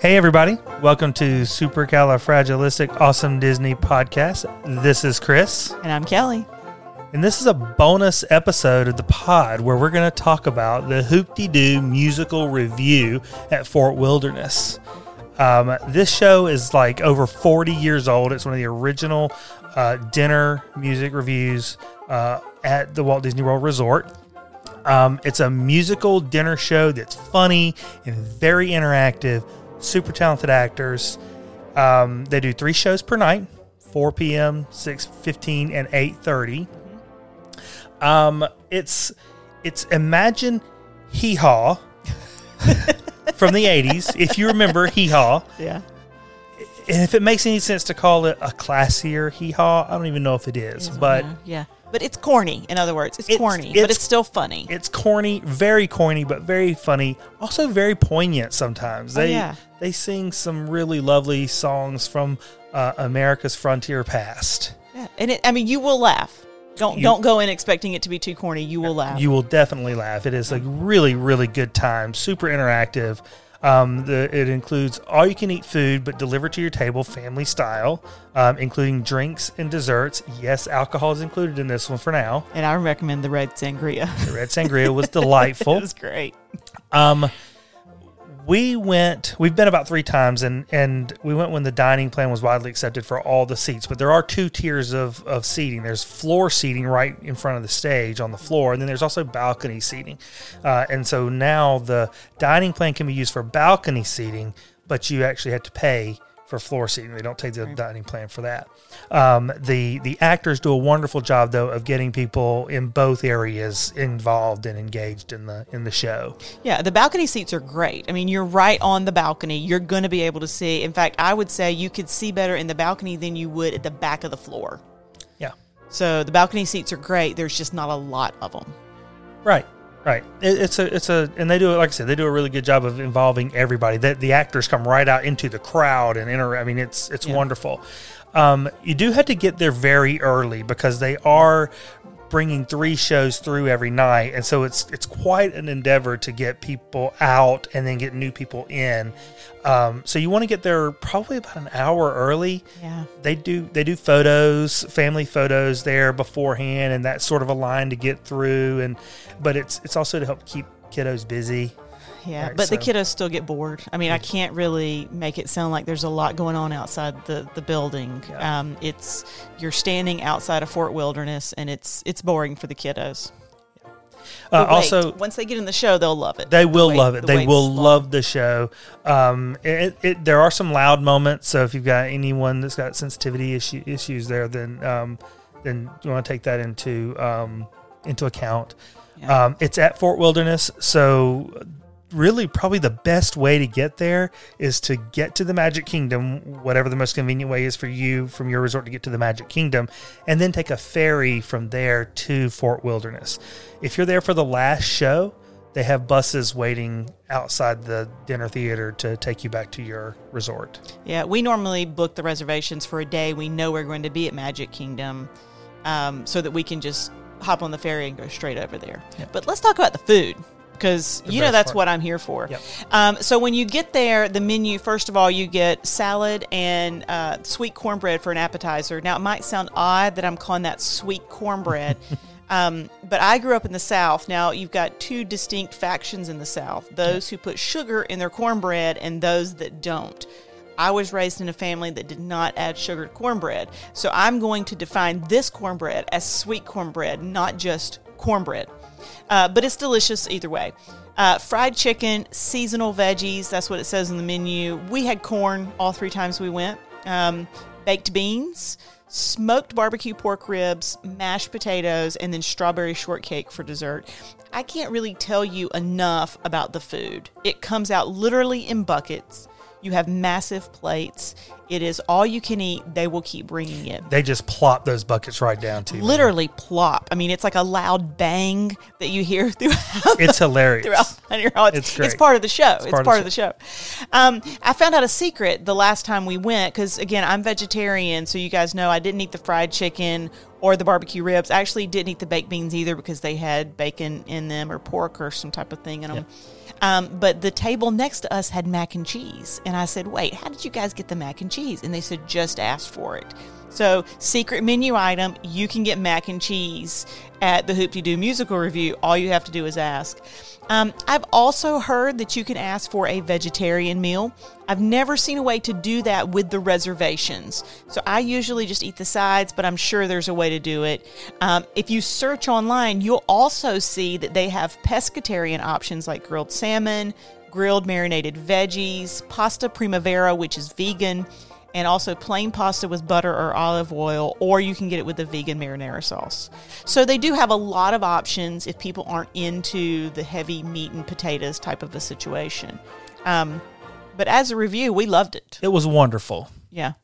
Hey, everybody. Welcome to Supercalifragilistic Awesome Disney Podcast. This is Chris, And I'm Kelly. and this is a bonus episode of the pod where we're going to talk about the Hoop-Dee-Doo musical Revue at Fort Wilderness. Um, this show is like over 40 years old. It's one of the original uh, dinner music reviews uh, at the Walt Disney World Resort. Um, it's a musical dinner show that's funny and very interactive. Super talented actors. Um, they do three shows per night: 4 p.m., 6:15, and 8:30. Um, it's it's imagine Hee Haw from the 80s, if you remember Hee Haw. Yeah. And if it makes any sense to call it a classier Hee Haw, I don't even know if it is, but yeah. yeah. But it's corny, in other words. It's, It's- corny, it's- but it's still funny. it's corny, very corny, but very funny. Also very poignant sometimes. They yeah. they sing some really lovely songs from uh, America's frontier past. yeah. And it, I mean, you will laugh. Don't You- don't go in expecting it to be too corny. You will laugh. You will definitely laugh. It is a really really good time. Super interactive. Um, the, it includes all you can eat food, but delivered to your table, family style, um, including drinks and desserts. Yes, alcohol is included in this one for now. and I recommend the red sangria. The red sangria was delightful. it was great. Um, we went. We've been about three times, and and we went when the dining plan was widely accepted for all the seats. But there are two tiers of of seating. There's floor seating right in front of the stage on the floor, and then there's also balcony seating. Uh, and so now the dining plan can be used for balcony seating, but you actually have to pay for floor seating. They don't take the dining plan for that. Um, the the actors do a wonderful job though of getting people in both areas involved and engaged in the in the show. Yeah, the balcony seats are great. I mean, you're right on the balcony. You're going to be able to see. In fact, I would say you could see better in the balcony than you would at the back of the floor. Yeah. So the balcony seats are great. There's just not a lot of them. Right, right. It, it's a, it's a, and they do it. Like I said, they do a really good job of involving everybody. That the actors come right out into the crowd and enter. I mean, it's it's Yeah. wonderful. Um, you do have to get there very early because they are bringing three shows through every night, and so it's it's quite an endeavor to get people out and then get new people in. Um, so you want to get there probably about an hour early Yeah. they do they do photos family photos there beforehand and that's sort of a line to get through and but it's it's also to help keep kiddos busy Yeah, Right, but the kiddos still get bored. I mean, I can't really make it sound like there's a lot going on outside the, the building. Yeah. Um, it's you're standing outside of Fort Wilderness, and it's it's boring for the kiddos. uh, wait, also once they get in the show, they'll love it. they The will wait- love it the they will long. love the show um it, it there are some loud moments so if you've got anyone that's got sensitivity issue, issues there then um then you want to take that into um into account Yeah. Um, it's at Fort Wilderness, so really probably the best way to get there is to get to the Magic Kingdom, whatever the most convenient way is for you from your resort to get to the Magic Kingdom, and then take a ferry from there to Fort Wilderness. If you're there for the last show, they have buses waiting outside the dinner theater to take you back to your resort. Yeah, we normally book the reservations for a day. We know we're going to be at Magic Kingdom, um, so that we can just hop on the ferry and go straight over there. Yep. But let's talk about the food because you know that's part. what I'm here for. Yep. Um, so when you get there, the menu first of all you get salad and uh, sweet cornbread for an appetizer. Now it might sound odd that I'm calling that sweet cornbread. Um, but I grew up in the South. Now you've got two distinct factions in the South: those who put sugar in their cornbread and those that don't. I was raised in a family that did not add sugar to cornbread, so I'm going to define this cornbread as sweet cornbread, not just cornbread. Uh, but it's delicious either way. Uh, fried chicken, seasonal veggies. That's what it says in the menu. We had corn all three times we went. Um, baked beans, smoked barbecue pork ribs, mashed potatoes, and then strawberry shortcake for dessert. I can't really tell you enough about the food. It comes out literally in buckets. You have massive plates. It is all you can eat. They will keep bringing it. They just plop those buckets right down to you. Literally plop. I mean, it's like a loud bang that you hear throughout It's hilarious. throughout. It's It's, great. part of the show. It's, part part, of the of the show. Um, I found out a secret the last time we went because again, I'm vegetarian, so you guys know I didn't eat the fried chicken or the barbecue ribs. I actually didn't eat the baked beans either because they had bacon in them or pork or some type of thing in them. Um, but the table next to us had mac and cheese. And I said, wait, how did you guys get the mac and cheese? And they said, just ask for it. So, secret menu item, you can get mac and cheese at the Hoop-Dee-Doo musical Revue. All you have to do is ask. Um, I've also heard that you can ask for a vegetarian meal. I've never seen a way to do that with the reservations. So I usually just eat the sides, but I'm sure there's a way to do it. Um, if you search online, you'll also see that they have pescatarian options like grilled salmon, grilled marinated veggies, pasta primavera, which is vegan, and also plain pasta with butter or olive oil, or you can get it with the vegan marinara sauce. So they do have a lot of options if people aren't into the heavy meat and potatoes type of a situation. Um, but as a review, we loved it. It was wonderful. Yeah.